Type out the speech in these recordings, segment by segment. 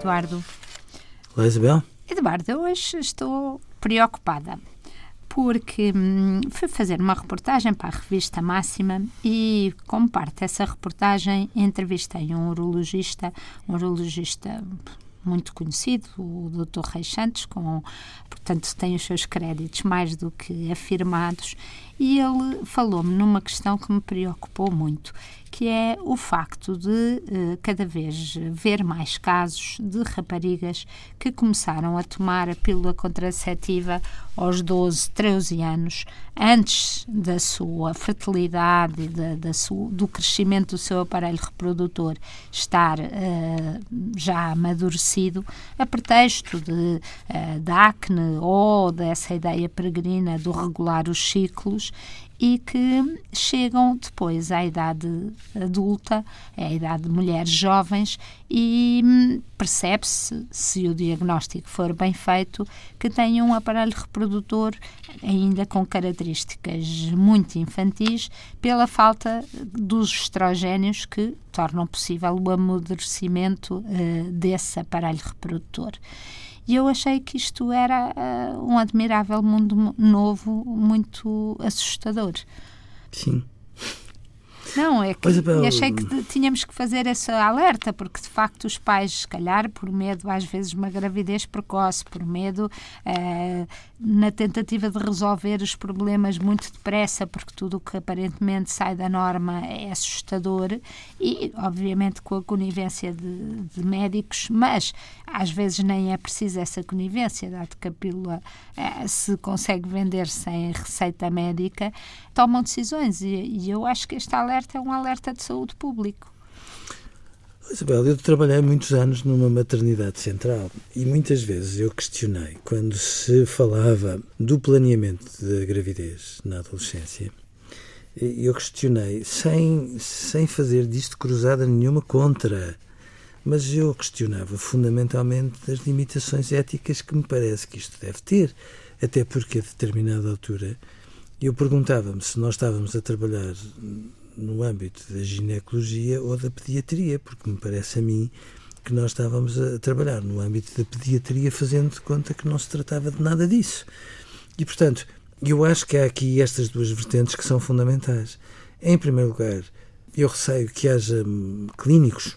Eduardo. Olá, Isabel. Eduardo, hoje estou preocupada porque hum, fui fazer uma reportagem para a revista Máxima e, como parte dessa reportagem, entrevistei um urologista, um urologista muito conhecido, o Dr. Reis Santos, com, portanto tem os seus créditos mais do que afirmados, e ele falou-me numa questão que me preocupou muito, que é o facto de eh, cada vez ver mais casos de raparigas que começaram a tomar a pílula contraceptiva aos 12, 13 anos, antes da sua fertilidade da, da sua, do crescimento do seu aparelho reprodutor estar uh, já amadurecido, a pretexto de, uh, de acne ou dessa ideia peregrina do regular os ciclos e que chegam depois à idade adulta, à idade de mulheres jovens, e hum, percebe-se, se o diagnóstico for bem feito, que têm um aparelho reprodutor ainda com características muito infantis, pela falta dos estrogénios que tornam possível o amadurecimento uh, desse aparelho reprodutor. E eu achei que isto era uh, um admirável mundo novo, muito assustador. Sim. Não, é que é, achei que tínhamos que fazer esse alerta, porque de facto os pais, se calhar, por medo, às vezes, uma gravidez precoce, por medo, eh, na tentativa de resolver os problemas muito depressa, porque tudo o que aparentemente sai da norma é assustador, e obviamente com a conivência de, de médicos, mas às vezes nem é preciso essa conivência, dado que a pílula eh, se consegue vender sem receita médica, tomam decisões. E, e eu acho que este alerta alerta é um alerta de saúde público. Isabel, eu trabalhei muitos anos numa maternidade central e muitas vezes eu questionei quando se falava do planeamento da gravidez na adolescência. Eu questionei sem, sem fazer disto cruzada nenhuma contra, mas eu questionava fundamentalmente as limitações éticas que me parece que isto deve ter, até porque a determinada altura eu perguntava-me se nós estávamos a trabalhar no âmbito da ginecologia ou da pediatria, porque me parece a mim que nós estávamos a trabalhar no âmbito da pediatria fazendo de conta que não se tratava de nada disso. E, portanto, eu acho que há aqui estas duas vertentes que são fundamentais. Em primeiro lugar, eu receio que haja hum, clínicos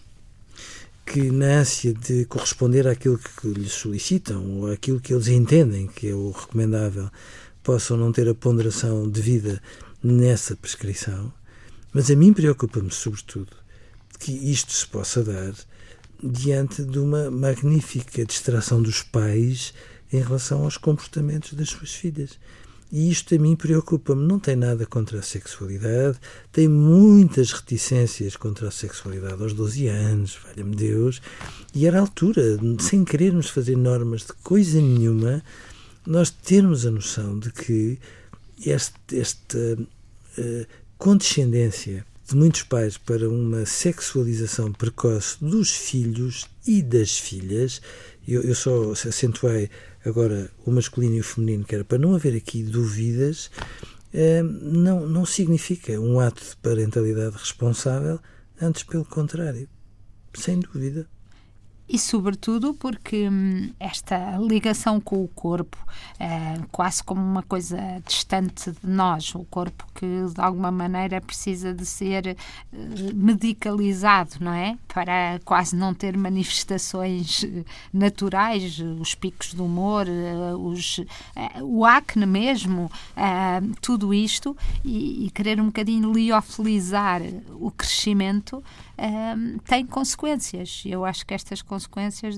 que, na ânsia de corresponder àquilo que lhes solicitam ou àquilo que eles entendem que é o recomendável, possam não ter a ponderação devida nessa prescrição mas a mim preocupa-me, sobretudo, que isto se possa dar diante de uma magnífica distração dos pais em relação aos comportamentos das suas filhas. E isto a mim preocupa-me. Não tem nada contra a sexualidade, tem muitas reticências contra a sexualidade aos 12 anos, valha-me Deus. E era a altura, sem querermos fazer normas de coisa nenhuma, nós termos a noção de que este, esta uh, condescendência de muitos pais para uma sexualização precoce dos filhos e das filhas, eu, eu só acentuei agora o masculino e o feminino, que era para não haver aqui dúvidas, eh, não, não significa um ato de parentalidade responsável, antes pelo contrário, sem dúvida e, sobretudo, porque hum, esta ligação com o corpo, é quase como uma coisa distante de nós, o corpo que de alguma maneira precisa de ser eh, medicalizado, não é? Para quase não ter manifestações eh, naturais, os picos de humor, os, o acne mesmo, tudo isto, e, querer um bocadinho liofilizar o crescimento tem consequências. Eu acho que estas consequências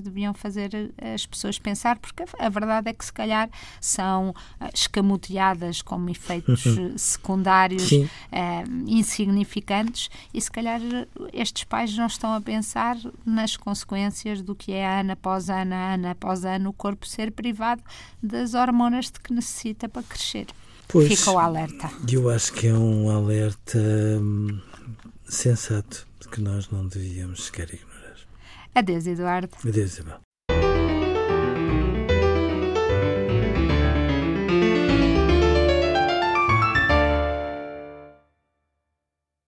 deviam fazer as pessoas pensar, porque a, verdade é que se calhar são ah, escamoteadas como efeitos uhum. secundários insignificantes e se calhar estes pais não estão a pensar nas consequências do que é ano após ano, ano após ano, o corpo ser privado das hormonas de que necessita para crescer. Pois, Fica o alerta. Eu acho que é um alerta hum, sensato que nós não devíamos sequer ignorar. Adeus, Eduardo. Adeus, Isabel.